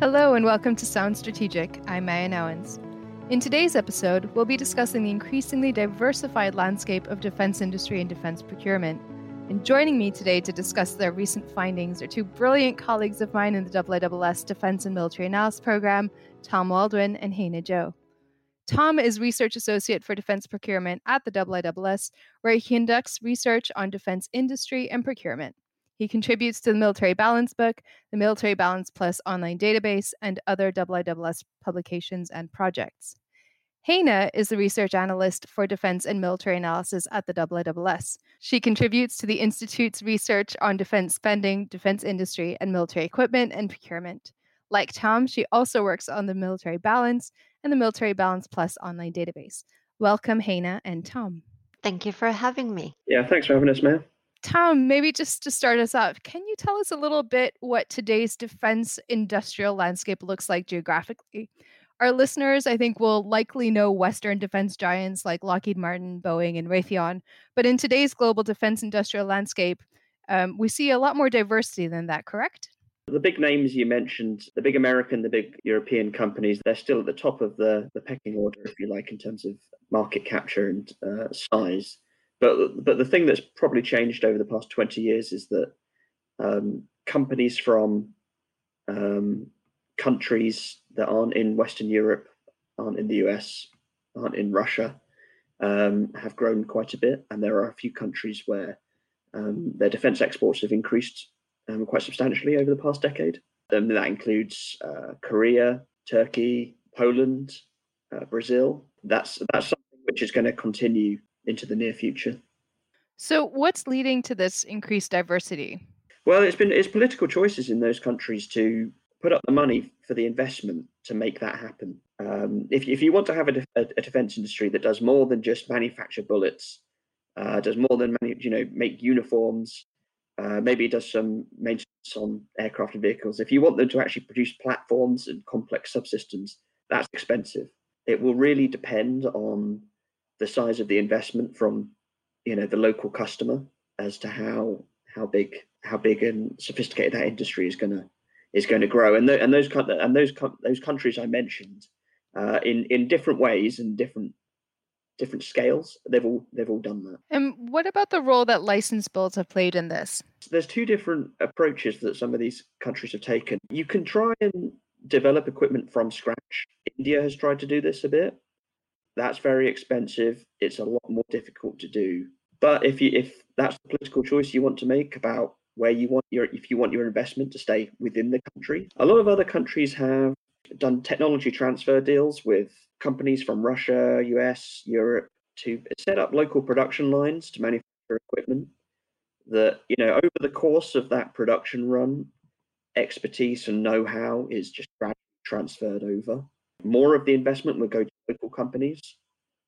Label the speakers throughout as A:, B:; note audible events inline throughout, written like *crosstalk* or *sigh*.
A: Hello and welcome to Sound Strategic. I'm Meia Nouwens. In today's episode, we'll be discussing the increasingly diversified landscape of defense industry and defense procurement. And joining me today to discuss their recent findings are two brilliant colleagues of mine in the IISS Defense and Military Analysis Program, Tom Waldwyn and Heine Joe. Tom is Research Associate for Defense Procurement at the IISS, where he conducts research on defense industry and procurement. He contributes to the Military Balance Book, the Military Balance Plus online database, and other IISS publications and projects. Heine is the research analyst for defense and military analysis at the IISS. She contributes to the Institute's research on defense spending, defense industry, and military equipment and procurement. Like Tom, she also works on the Military Balance and the Military Balance Plus online database. Welcome, Heine and Tom.
B: Thank you for having me.
C: Yeah, thanks for having us, Mel.
A: Tom, maybe just to start us off, can you tell us a little bit what today's defense industrial landscape looks like geographically? Our listeners, I think, will likely know Western defense giants like Lockheed Martin, Boeing, and Raytheon. But in today's global defense industrial landscape, um, we see a lot more diversity than that, correct?
C: The big names you mentioned, the big American, the big European companies, they're still at the top of the, the pecking order, if you like, in terms of market capture and uh, size. But but the thing that's probably changed over the past twenty years is that um, companies from um, countries that aren't in Western Europe, aren't in the US, aren't in Russia, um, have grown quite a bit, and there are a few countries where um, their defence exports have increased um, quite substantially over the past decade. Um, that includes uh, Korea, Turkey, Poland, uh, Brazil. That's that's something which is going to continue into the near future.
A: So, what's leading to this increased diversity?
C: Well, it's been it's political choices in those countries to put up the money for the investment to make that happen. Um, if if you want to have a, a, a, defense industry that does more than just manufacture bullets, uh, does more than manu- you know make uniforms, uh, maybe does some maintenance on aircraft and vehicles. If you want them to actually produce platforms and complex subsystems, that's expensive. It will really depend on the size of the investment from you know the local customer as to how how big how big and sophisticated that industry is going to is going to grow. And, the, and those and those those countries I mentioned uh, in in different ways and different different scales they've all they've all done that.
A: And what about the role that license builds have played in this?
C: There's two different approaches that some of these countries have taken. You can try and develop equipment from scratch. India has tried to do this a bit that's very expensive. It's a lot more difficult to do. But if you if that's the political choice you want to make about where you want your if you want your investment to stay within the country, a lot of other countries have done technology transfer deals with companies from Russia, US, Europe to set up local production lines to manufacture equipment that you know over the course of that production run expertise and know-how is just transferred over more of the investment would go to local companies,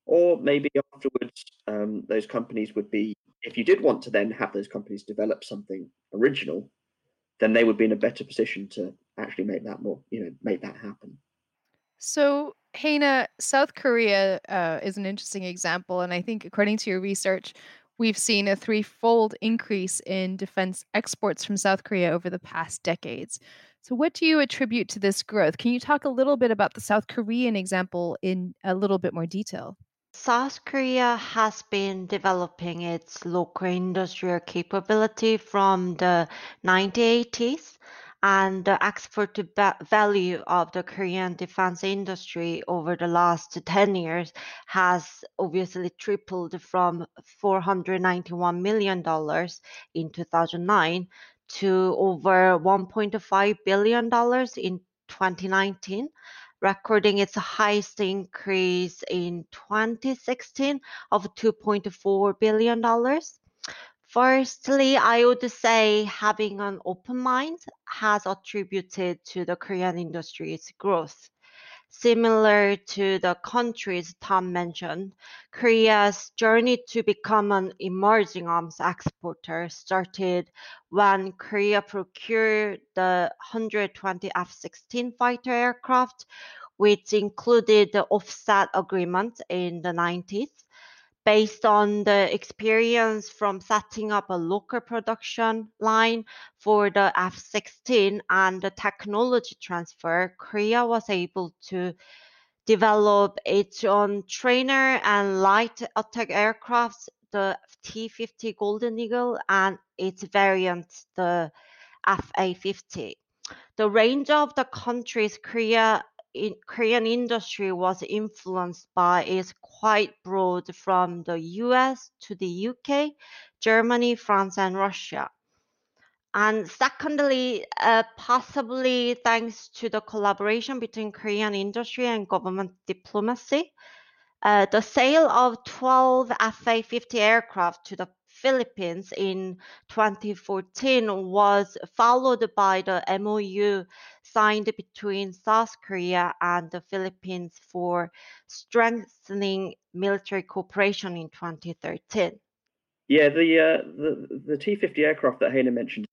C: or maybe afterwards, um, those companies would be, if you did want to then have those companies develop something original, then they would be in a better position to actually make that more, you know, make that happen.
A: So, Heine, South Korea uh, is an interesting example. And I think, according to your research, we've seen a threefold increase in defense exports from South Korea over the past decades. So, what do you attribute to this growth? Can you talk a little bit about the South Korean example in a little bit more detail?
B: South Korea has been developing its local industrial capability from the 1980s, and the export value of the Korean defense industry over the last 10 years has obviously tripled from $491 million in 2009 to over $1.5 billion in 2019, recording its highest increase in 2016 of $2.4 billion. Firstly, I would say having an open mind has attributed to the Korean industry's growth. Similar to the countries Tom mentioned, Korea's journey to become an emerging arms exporter started when Korea procured the 120 F 16 fighter aircraft, which included the offset agreement in the 90s. Based on the experience from setting up a local production line for the F 16 and the technology transfer, Korea was able to develop its own trainer and light attack aircrafts, the T 50 Golden Eagle, and its variant, the FA 50. The range of the countries Korea in Korean industry was influenced by is quite broad from the US to the UK, Germany, France, and Russia. And secondly, uh, possibly thanks to the collaboration between Korean industry and government diplomacy, uh, the sale of 12 FA 50 aircraft to the Philippines in 2014 was followed by the MOU signed between South Korea and the Philippines for strengthening military cooperation in 2013.
C: Yeah, the uh, the the T fifty aircraft that Heine mentioned,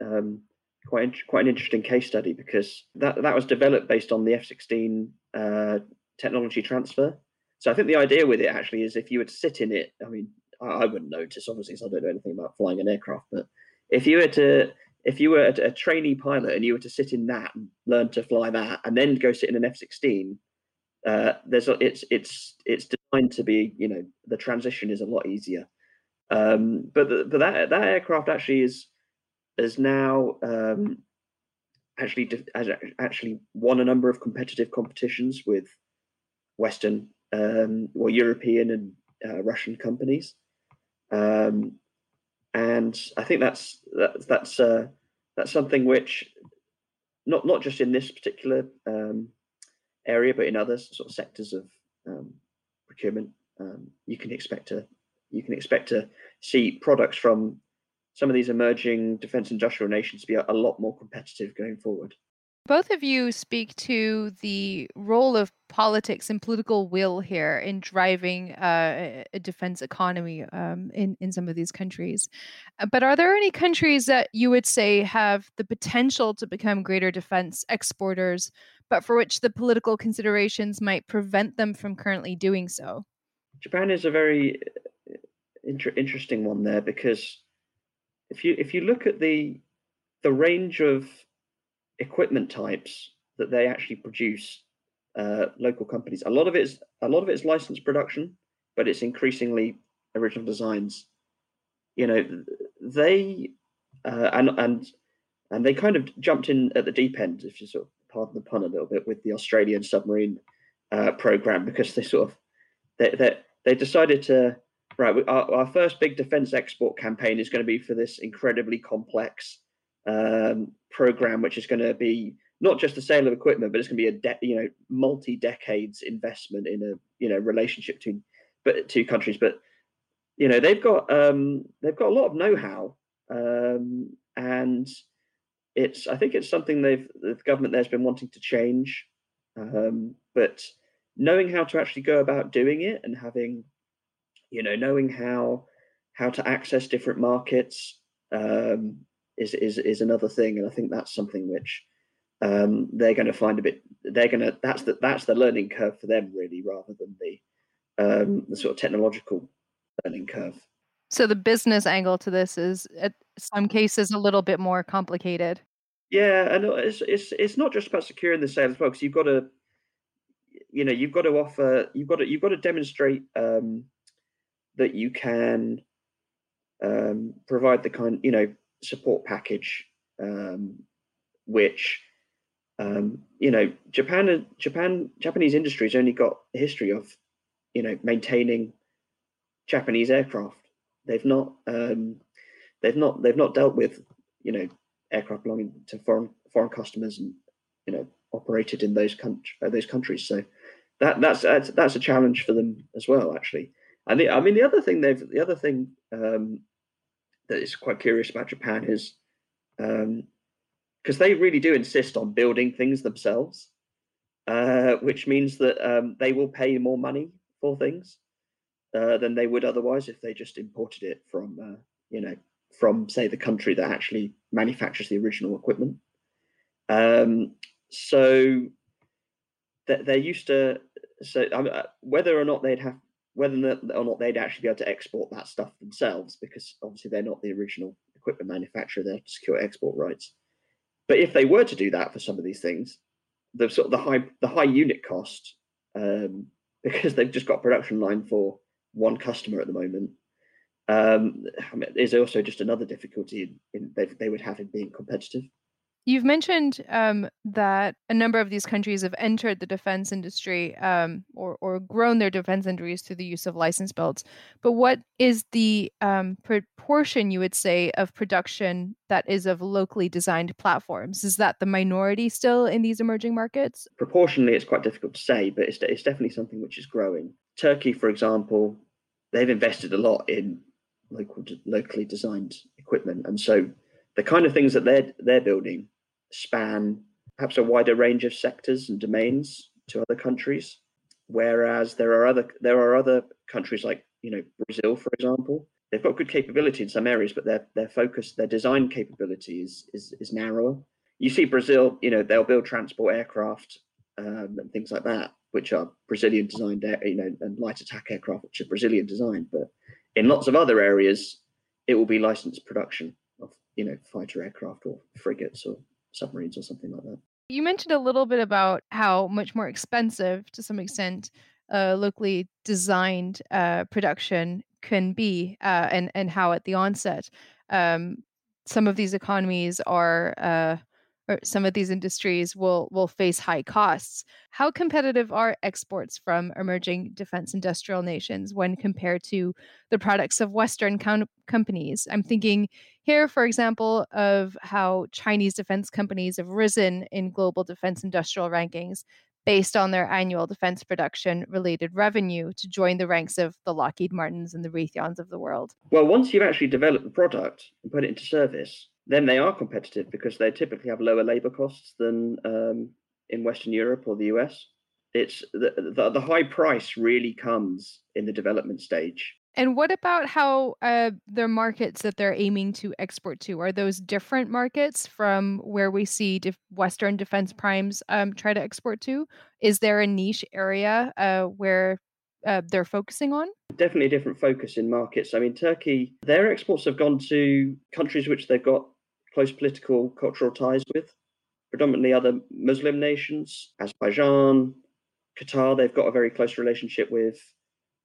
C: um, quite quite an interesting case study because that that was developed based on the F sixteen uh, technology transfer. So I think the idea with it actually is if you were to sit in it, I mean, I, wouldn't notice obviously, because I don't know anything about flying an aircraft. But if you were to if you were a, a trainee pilot and you were to sit in that and learn to fly that, and then go sit in an F sixteen, uh, there's a, it's it's it's designed to be you know the transition is a lot easier. Um, but the, but that that aircraft actually is is now um, actually has actually won a number of competitive competitions with Western um, or European and uh, Russian companies. Um, and I think that's that, that's uh, that's something which not not just in this particular um, area, but in other sort of sectors of um, procurement, um, you can expect to you can expect to see products from some of these emerging defense industrial nations be a, a lot more competitive going forward.
A: Both of you speak to the role of politics and political will here in driving uh, a defense economy um, in in some of these countries. Uh, but are there any countries that you would say have the potential to become greater defense exporters, but for which the political considerations might prevent them from currently doing so?
C: Japan is a very uh, inter- interesting one there because if you if you look at the the range of equipment types that they actually produce uh, local companies. A lot of it is a lot of it is licensed production, but it's increasingly original designs. You know, they uh, and and and they kind of jumped in at the deep end, if you sort of pardon the pun a little bit, with the Australian submarine uh, program because they sort of they they, they decided to right. Our, our first big defense export campaign is going to be for this incredibly complex um, program, which is going to be not just the sale of equipment, but it's going to be a de- you know multi decades investment in a you know relationship between but two countries. But you know they've got um, they've got a lot of know how, um, and it's I think it's something they've the government there's been wanting to change, um, but knowing how to actually go about doing it and having you know knowing how how to access different markets um, is is is another thing, and I think that's something which um, they're going to find a bit. They're going to that's the that's the learning curve for them really, rather than the um, the sort of technological learning curve.
A: So the business angle to this is, in some cases, a little bit more complicated.
C: Yeah, and it's it's it's not just about securing the sale as well, because you've got to, you know, you've got to offer, you've got to you've got to demonstrate um, that you can um, provide the kind, you know, support package, um, which um, you know Japan Japan Japanese industry has only got a history of you know maintaining Japanese aircraft. They've not um, they've not they've not dealt with you know aircraft belonging to foreign foreign customers and you know operated in those country uh, those countries. So that that's, that's that's a challenge for them as well, actually. And the, I mean the other thing they've the other thing um, that is quite curious about Japan is because um, they really do insist on building things themselves, uh, which means that um, they will pay more money for things uh, than they would otherwise if they just imported it from, uh, you know, from say the country that actually manufactures the original equipment. Um, so they're used to so whether or not they'd have whether or not they'd actually be able to export that stuff themselves, because obviously they're not the original equipment manufacturer, they're secure export rights. But if they were to do that for some of these things, the sort of the high the high unit cost, um, *laughs* because they've just got production line for one customer at the moment, um, is also just another difficulty in, in they, they would have in being competitive.
A: You've mentioned um, that a number of these countries have entered the defense industry um, or, or grown their defense industries through the use of license builds. But what is the um, proportion, you would say, of production that is of locally designed platforms? Is that the minority still in these emerging markets?
C: Proportionally, it's quite difficult to say, but it's, it's definitely something which is growing. Turkey, for example, they've invested a lot in local, locally designed equipment. And so the kind of things that they're they're building span perhaps a wider range of sectors and domains to other countries. Whereas there are other there are other countries like you know Brazil, for example, they've got good capability in some areas, but their their focus, their design capability is is, is narrower. You see Brazil, you know, they'll build transport aircraft um, and things like that, which are Brazilian designed, you know, and light attack aircraft, which are Brazilian designed. But in lots of other areas, it will be licensed production of you know fighter aircraft or frigates or submarines or something like that.
A: You mentioned a little bit about how much more expensive, to some extent, uh, locally designed uh, production can be, uh, and and how at the onset, um, some of these economies are uh, some of these industries will will face high costs. How competitive are exports from emerging defense industrial nations when compared to the products of Western com- companies? I'm thinking here, for example, of how Chinese defense companies have risen in global defense industrial rankings based on their annual defense production related revenue to join the ranks of the Lockheed Martins and the Raytheons of the world?
C: Well, once you've actually developed the product and put it into service, then they are competitive because they typically have lower labor costs than um, in Western Europe or the US. It's the, the, the high price really comes in the development stage.
A: And what about how uh, the markets that they're aiming to export to are those different markets from where we see def- Western defense primes um, try to export to? Is there a niche area uh, where uh, they're focusing on?
C: Definitely a different focus in markets. I mean, Turkey, their exports have gone to countries which they've got close political, cultural ties with, predominantly other Muslim nations, Azerbaijan, Qatar. They've got a very close relationship with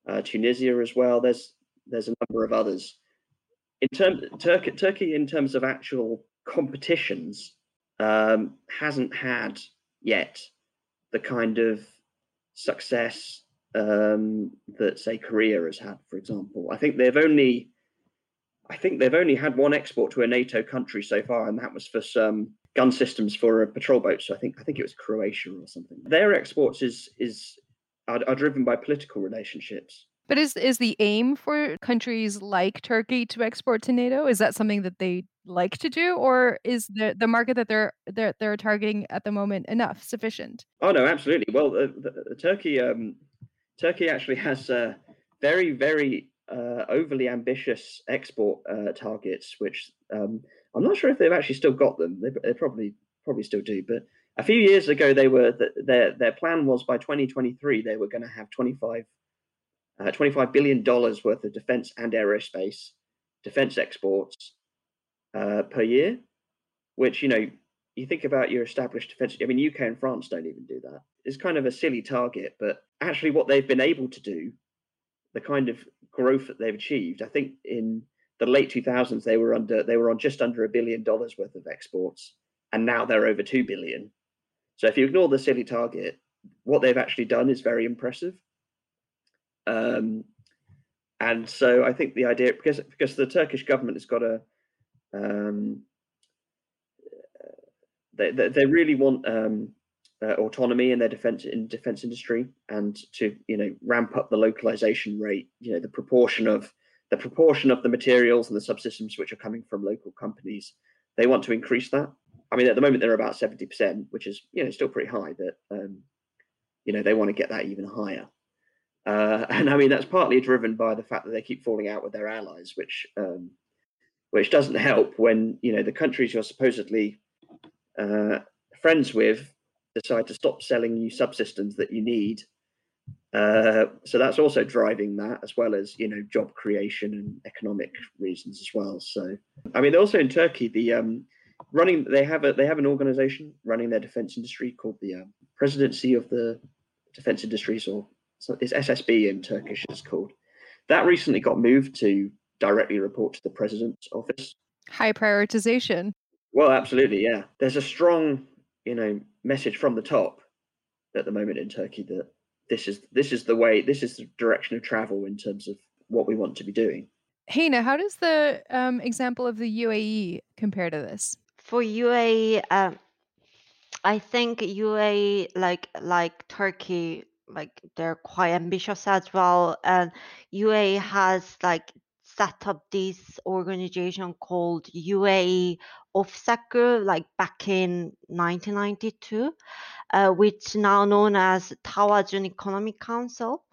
C: uh, Tunisia as well. There's there's a number of others. In terms Turkey, Turkey in terms of actual competitions, um, hasn't had yet the kind of success um, that say Korea has had, for example. I think they've only I think they've only had one export to a NATO country so far, and that was for some gun systems for a patrol boat. So I think I think it was Croatia or something. Their exports is is are, are driven by political relationships.
A: But is is the aim for countries like Turkey to export to NATO? Is that something that they like to do, or is the the market that they're they're they're targeting at the moment enough sufficient?
C: Oh no, absolutely. Well, the, the, the Turkey um, Turkey actually has uh, very very uh, overly ambitious export uh, targets, which um, I'm not sure if they've actually still got them. They, they, probably probably still do. But a few years ago, they were their their plan was by 2023 they were going to have 25 uh, 25 billion dollars worth of defense and aerospace defense exports uh, per year, which you know you think about your established defense. I mean, UK and France don't even do that. It's kind of a silly target, but actually, what they've been able to do the kind of growth that they've achieved. I think in the late 2000s they were under they were on just under a billion dollars worth of exports, and now they're over two billion. So if you ignore the silly target, what they've actually done is very impressive. Um, and so I think the idea because because the Turkish government has got a um, they, they, they really want um, uh, autonomy in their defense in defense industry and to you know ramp up the localization rate you know the proportion of the proportion of the materials and the subsystems which are coming from local companies. They want to increase that. I mean at the moment they're about 70% which is you know still pretty high but um, you know they want to get that even higher. Uh, *laughs* and i mean that's partly driven by the fact that they keep falling out with their allies which um, which doesn't help when you know the countries you're supposedly uh, friends with decide to stop selling you subsystems that you need Uh, so that's also driving that, as well as you know job creation and economic reasons as well. So I mean, also in Turkey, the um, running they have a they have an organization running their defense industry called the um, Presidency of the Defense Industries, or it's SSB in Turkish. It's called. That recently got moved to directly report to the president's office.
A: High prioritization.
C: Well, absolutely, yeah. There's a strong, you know, message from the top at the moment in Turkey that this is this is the way, this is the direction of travel in terms of what we want to be doing.
A: Hina, how does the um, example of the UAE compare to this?
B: For UAE, um, I think UAE, like like Turkey, like they're quite ambitious as well, and UAE has like set up this organization called UAE OFSEC like back in 1992, uh, which now known as Tawazun Economic Council.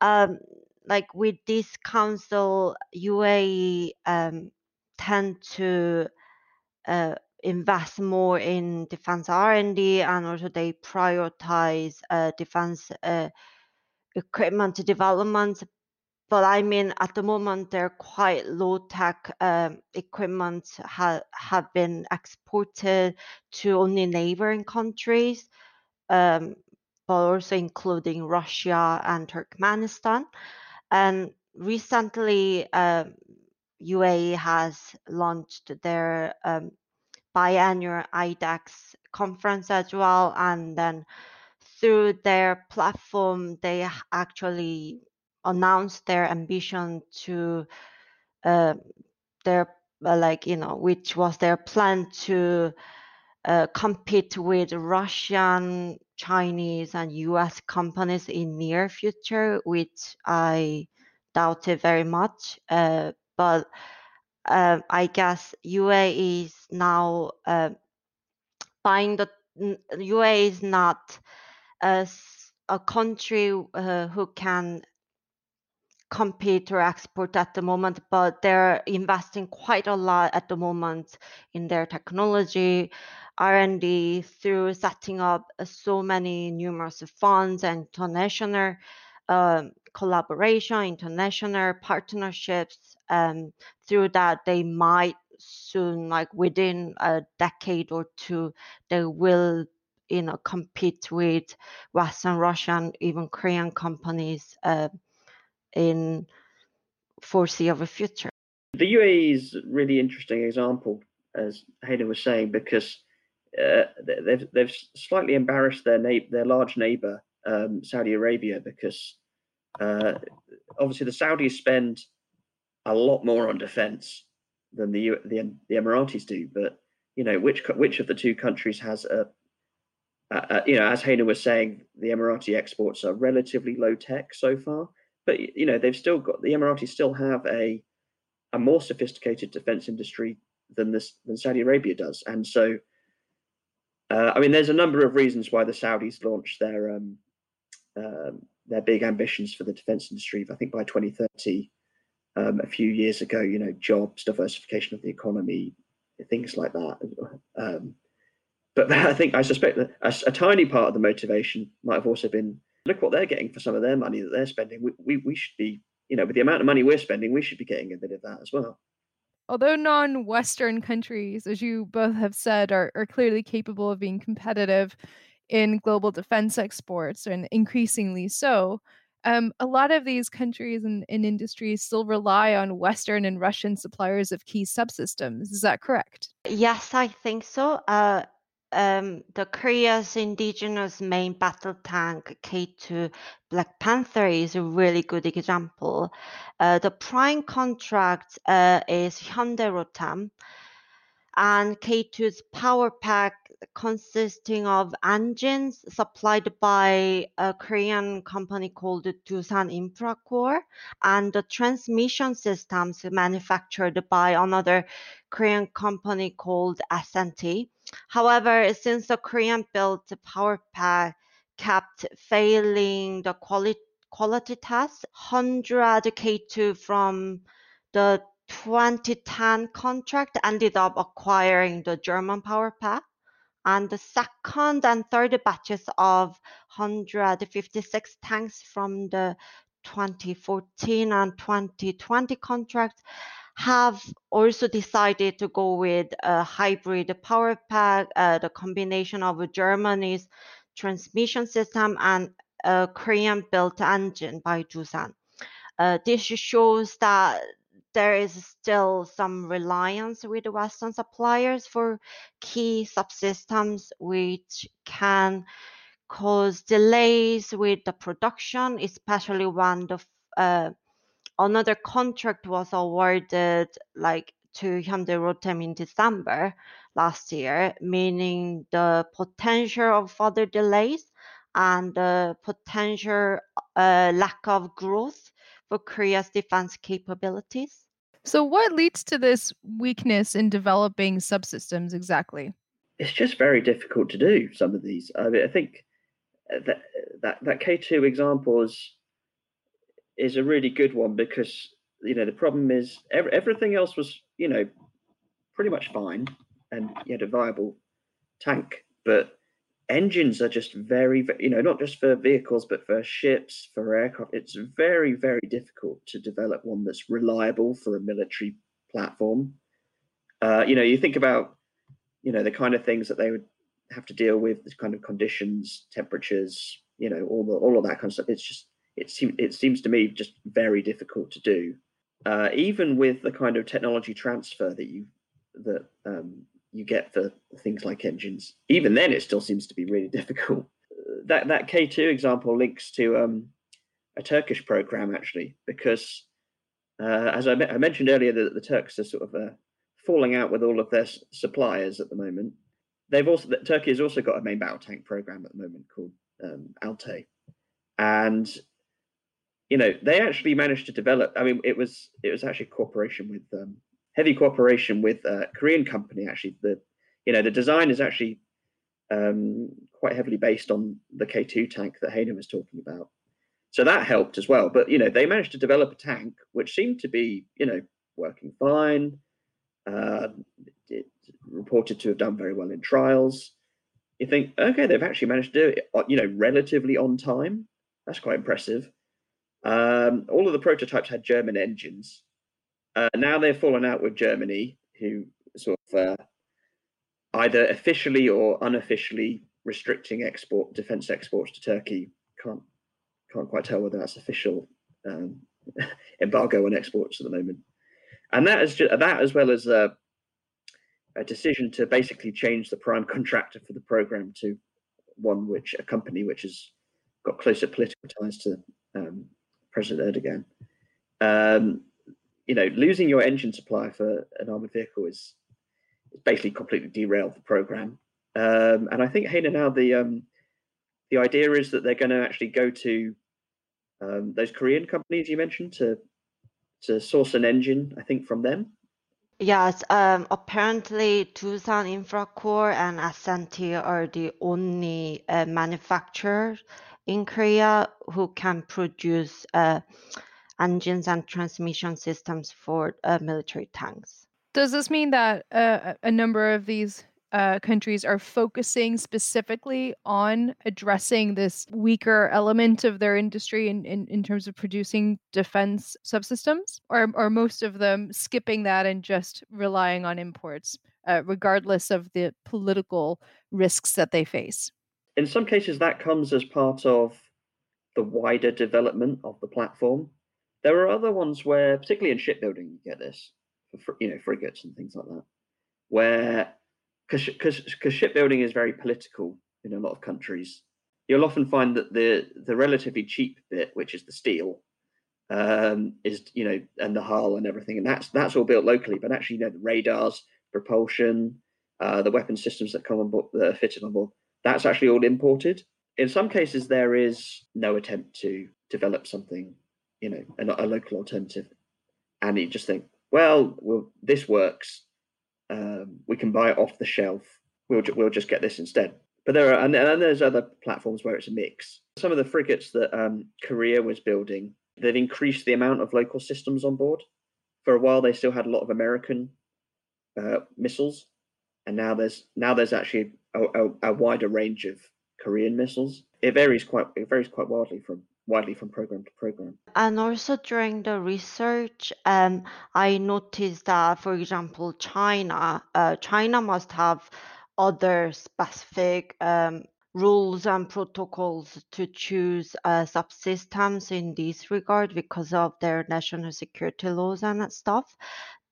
B: Um, like with this council, UAE um, tend to uh, invest more in defense R&D and also they prioritize uh, defense uh, equipment development but I mean, at the moment, they're quite low tech um, equipment ha- have been exported to only neighboring countries, um, but also including Russia and Turkmenistan. And recently, um, UAE has launched their um, biannual IDEX conference as well, and then through their platform, they actually announced their ambition to uh, their uh, like you know which was their plan to uh, compete with Russian, Chinese, and U.S. companies in near future, which I doubt it very much. Uh, but uh, I guess UAE is now uh, buying the UAE is not a, a country who can compete or export at the moment, but they're investing quite a lot at the moment in their technology R&D through setting up so many numerous funds and international um, collaboration, international partnerships. Um, through that, they might soon, like within a decade or two, they will you know compete with Western Russian, even Korean companies uh, in foreseeable future.
C: The UAE is a really interesting example, as Hayden was saying, because uh, they've they've slightly embarrassed their na- their large neighbor um, Saudi Arabia because uh, obviously the Saudis spend a lot more on defense than the, the the Emiratis do, but you know which which of the two countries has a you know as Hayden was saying, the Emirati exports are relatively low tech so far but you know they've still got the Emiratis still have a a more sophisticated defense industry than this than Saudi Arabia does, and so uh, I mean there's a number of reasons why the Saudis launched their um, um, their big ambitions for the defense industry. I think by 2030, um, a few years ago, you know, jobs, diversification of the economy, things like that. Um, but *laughs* I think I suspect that a, a, tiny part of the motivation might have also been look what they're getting for some of their money that they're spending. We, we, we should be, you know, with the amount of money we're spending, we should be getting a bit of that as well.
A: Although non Western countries, as you both have said, are, are clearly capable of being competitive in global defense exports and increasingly so, um, a lot of these countries and, and, industries still rely on Western and Russian suppliers of key subsystems. Is that correct?
B: Yes, I think so. Uh, um, the Korea's indigenous main battle tank K2 Black Panther is a really good example. Uh, the prime contract uh, is Hyundai Rotem, and K2's power pack consisting of engines supplied by a Korean company called Doosan Infracore and the transmission systems manufactured by another Korean company called SNT. However, since the Korean built power pack kept failing the quality quality test, 100 K2 from the 2010 contract ended up acquiring the German power pack. And the second and third batches of 156 tanks from the 2014 and 2020 contracts have also decided to go with a hybrid power pack, uh, the combination of Germany's transmission system and a Korean built engine by Doosan. Uh, this shows that there is still some reliance with Western suppliers for key subsystems, which can cause delays with the production, especially when the uh, another contract was awarded like to Hyundai Rotem in December last year, meaning the potential of further delays and the potential uh, lack of growth for Korea's defense capabilities.
A: So, what leads to this weakness in developing subsystems exactly?
C: It's just very difficult to do some of these. I, mean, I think that that that K two example is is a really good one because you know the problem is every, everything else was you know pretty much fine and you had a viable tank, but engines are just very, you know, not just for vehicles, but for ships, for aircraft. It's very, very difficult to develop one that's reliable for a military platform. Uh, you know, you think about, you know, the kind of things that they would have to deal with, the kind of conditions, temperatures, you know, all the all of that kind of stuff. It's just it seems it seems to me just very difficult to do. Uh, even with the kind of technology transfer that you that um, you get for things like engines. Even then, it still seems to be really *laughs* difficult. That that K two example links to um, a Turkish program actually, because uh, as I, me- I, mentioned earlier, that the Turks are sort of uh, falling out with all of their s- suppliers at the moment. They've also Turkey has also got a main battle tank program at the moment called um, Altay, and you know they actually managed to develop. I mean, it was it was actually cooperation with um, heavy cooperation with a Korean company. Actually, the you know the design is actually um, quite heavily based on the K2 tank that Heine was talking about. So that helped as well. But you know they managed to develop a tank which seemed to be you know working fine. Uh, it reported to have done very well in trials. You think, okay, they've actually managed to do it, uh, you know, relatively on time. That's quite impressive. Um, all of the prototypes had German engines, uh, now they've fallen out with Germany, who sort of uh, either officially or unofficially restricting export defense exports to Turkey. Can't can't quite tell whether that's official um, *laughs* embargo on exports at the moment. And that is just, that as well as a, a decision to basically change the prime *laughs* contractor for the program to one which a company which has got closer political ties to um, President Erdogan. Um, you know, losing your engine supply for an armored vehicle is, is basically completely derailed the program. Um, and I think Heine now the um, the idea is that they're going to actually go to um, those Korean companies you mentioned to to source an engine. I think from them.
B: Yes, um, apparently Doosan Infracore and SNT are the only uh, manufacturers in Korea who can produce uh, engines and transmission systems for uh, military tanks.
A: Does this mean that uh, a number of these uh, countries are focusing specifically on addressing this weaker element of their industry in, in, in terms of producing defense subsystems? Or are most of them skipping that and just relying on imports, uh, regardless of the political risks that they face?
C: In some cases, that comes as part of the wider development of the platform. There are other ones where, particularly in shipbuilding, you get this for you know frigates and things like that, where because shipbuilding is very political in a lot of countries, you'll often find that the the relatively cheap bit, which is the steel, um, is you know and the hull and everything, and that's that's all built locally. But actually, you know, the radars, propulsion, uh, the weapon systems that come on board, that are fitted on board, that's actually all imported. In some cases, there is no attempt to develop something you know, a, a local alternative. And you just think, well, well, this works. Um, we can buy it off the shelf. We'll we'll just get this instead. But there are and, and there's other platforms where it's a mix. Some of the frigates that um, Korea was building, they've increased the amount of local systems on board. For a while, they still had a lot of American uh, missiles, and now there's now there's actually a, a, a wider range of Korean missiles. It varies quite it varies quite widely from widely from program to program.
B: And also during the research, um, I noticed that, for example, China, uh, China must have other specific um, rules and protocols to choose uh, subsystems in this regard because of their national security laws and stuff.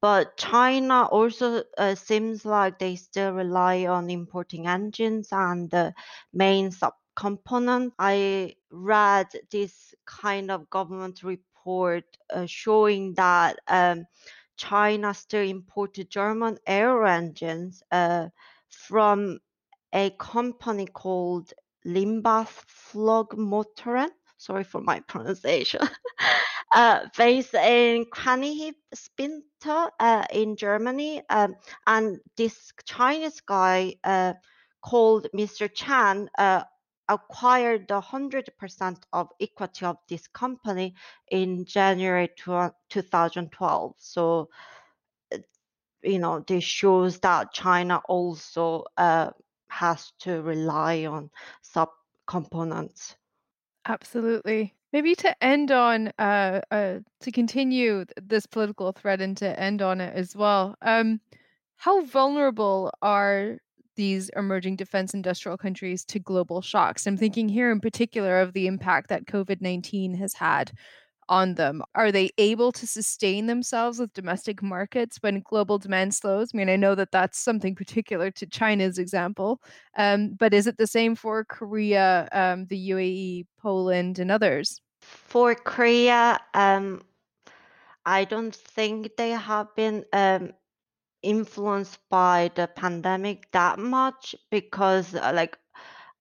B: But China also uh, seems like they still rely on importing engines and the main subcomponent. I read this kind of government report uh, showing that um, China still imported German air engines uh, from a company called Limbach Flugmotoren. Sorry for my *laughs* pronunciation. Uh, based in Kranihip Spinter uh, in Germany. Um, and this Chinese guy uh, called Mr. Chan uh, acquired the 100% of equity of this company in January 2012. So, uh, you know, this shows that China also uh, has to rely on sub components.
A: Absolutely. Maybe to end on, uh, uh, to continue this political thread and to end on it as well. Um, how vulnerable are these emerging defense industrial countries to global shocks? I'm thinking here in particular of the impact that COVID 19 has had on them? Are they able to sustain themselves with domestic markets when global demand slows? I mean, I know that that's something particular to China's example, um, but is it the same for Korea, um, the UAE, Poland, and others?
B: For Korea, um, I don't think they have been um, influenced by the pandemic that much because, uh, like,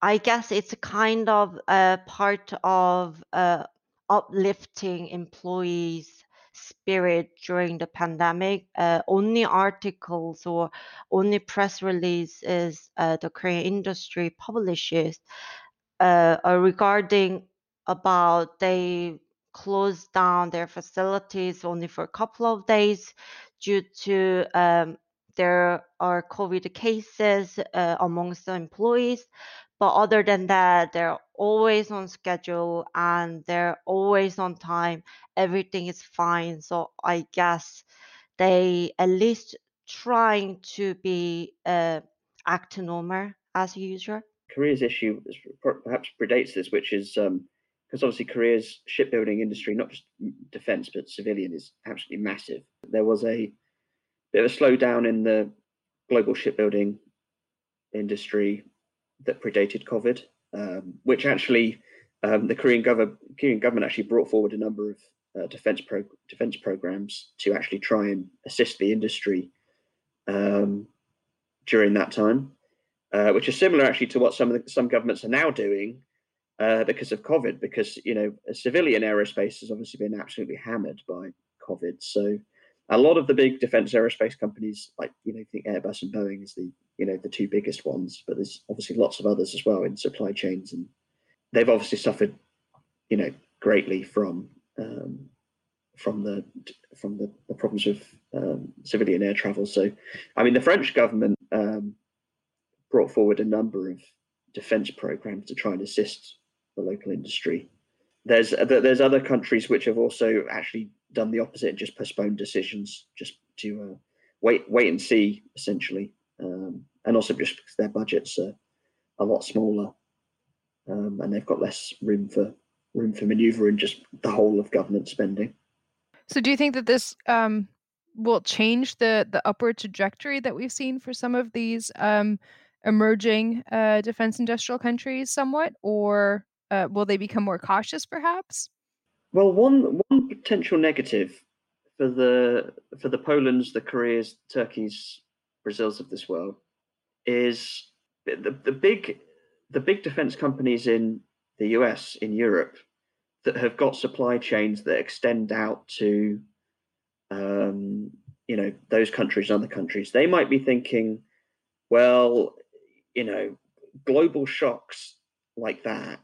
B: I guess it's kind of a part of uh, uplifting employees spirit during the pandemic. Uh, only articles or only press releases uh, the Korean industry publishes uh, regarding about they closed down their facilities only for a couple of days due to um, there are COVID cases uh, amongst the employees. But other than that, they're always on schedule and they're always on time. Everything is fine. So I guess they at least trying to be uh, act normal as usual.
C: Korea's issue perhaps predates this, which is because obviously Korea's shipbuilding industry, not just defense but civilian, is absolutely massive. There was a bit of a slowdown in the global shipbuilding industry that predated COVID, um, which actually um, the Korean, gov- Korean government actually brought forward a number of uh, defense pro- defense programs to actually try and assist the industry um, during that time, uh, which is similar actually to what some of the, some governments are now doing uh, because of COVID. Because you know, civilian aerospace has obviously been absolutely hammered by COVID, so a lot of the big defense aerospace companies, like you know, think Airbus and Boeing is the you know the two biggest ones, but there's obviously lots of others as well in supply chains, and they've obviously suffered, you know, greatly from um, from the from the, the problems with um, civilian air travel. So, I mean, the French government um, brought forward a number of defence programs to try and assist the local industry. There's there's other countries which have also actually done the opposite and just postponed decisions just to uh, wait wait and see essentially um, and also just because their budgets are a lot smaller um, and they've got less room for room for maneuver in just the whole of government spending
A: so do you think that this um, will change the the upward trajectory that we've seen for some of these um, emerging uh, defense industrial countries somewhat or uh, will they become more cautious perhaps
C: well, one one potential negative for the for the Polands, the Koreas, Turkeys, Brazils of this world is the, the big the big defense companies in the US, in Europe, that have got supply chains that extend out to um, you know those countries and other countries. They might be thinking, well, you know, global shocks like that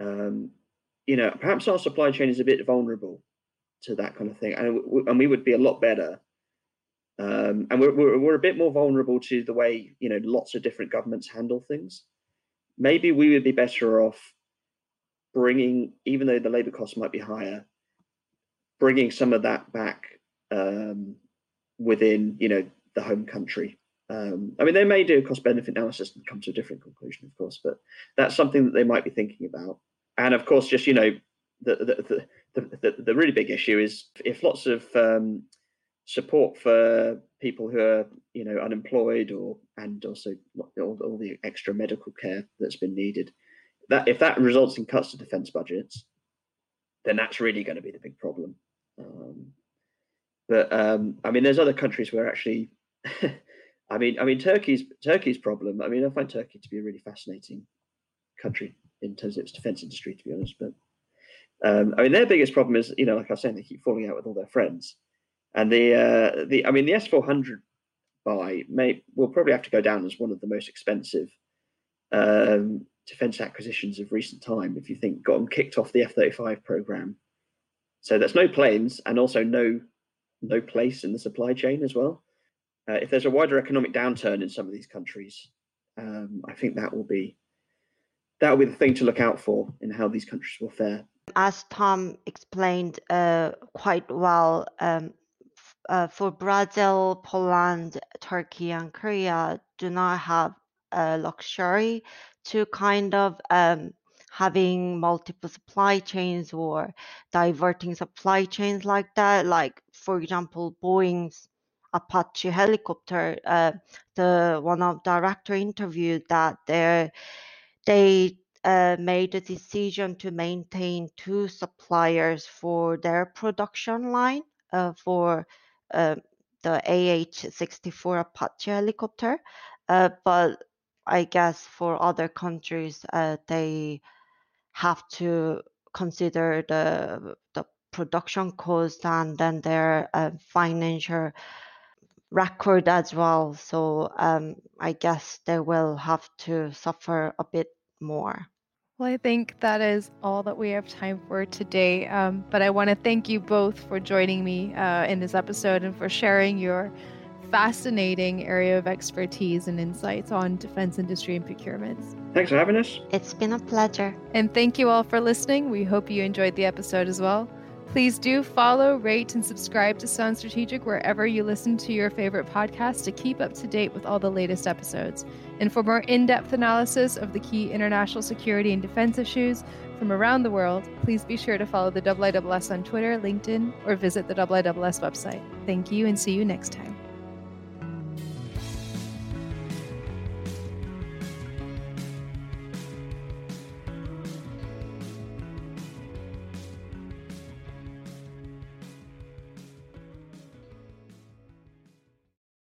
C: um, you know, perhaps our supply chain is a bit vulnerable to that kind of thing, and and we would be a lot better Um, and we're, we're, we're a bit more vulnerable to the way you know lots of different governments handle things. Maybe we would be better off bringing, even though the labour costs might be higher, bringing some of that back um, within you know the home country. Um, I mean, they may do a cost benefit analysis and come to a different conclusion, of course, but that's something that they might be thinking about. And of course, just you know, the the the, the, the really big issue is if lots of um, support for people who are you know unemployed or and also all, all the extra medical care that's been needed that if that results in cuts to defense budgets then that's really going to be the big problem. Um, but um, i mean there's other countries where actually *laughs* i mean i mean turkey's turkey's problem i mean i find turkey to be a really fascinating country in terms of its defense industry to be honest but um, i mean their biggest problem is you know like i was saying they keep falling out with all their friends and the uh, the I mean the S400 buy may will probably have to go down as one of the most expensive um, defense acquisitions of recent time. If you think got them kicked off the F35 program, so there's no planes and also no no place in the supply chain as well. Uh, if there's a wider economic downturn in some of these countries, um, I think that will be that will be the thing to look out for in how these countries will fare.
B: As Tom explained uh, quite well, um, uh, for Brazil, Poland, Turkey, and Korea do not have a luxury to kind of um, having multiple supply chains or diverting supply chains like that. Like, for example, Boeing's Apache helicopter, uh, the one of director interviewed that they they uh, made a decision to maintain two suppliers for their production line uh, for uh, the AH-64 Apache helicopter. Uh, but I guess for other countries, uh, they have to consider the the production cost and then their uh, financial record as well. So um, I guess they will have to suffer a bit more.
A: Well, I think that is all that we have time for today. Um, but I want to thank you both for joining me uh, in this episode and for sharing your fascinating area of expertise and insights on defense industry and procurements.
C: Thanks for having us.
B: It's been a pleasure.
A: And thank you all for listening. We hope you enjoyed the episode as well. Please do follow, rate, and subscribe to Sounds Strategic wherever you listen to your favorite podcast to keep up to date with all the latest episodes. And for more in depth analysis of the key international security and defense issues from around the world, please be sure to follow the IISS on Twitter, LinkedIn, or visit the IISS website. Thank you and see you next time.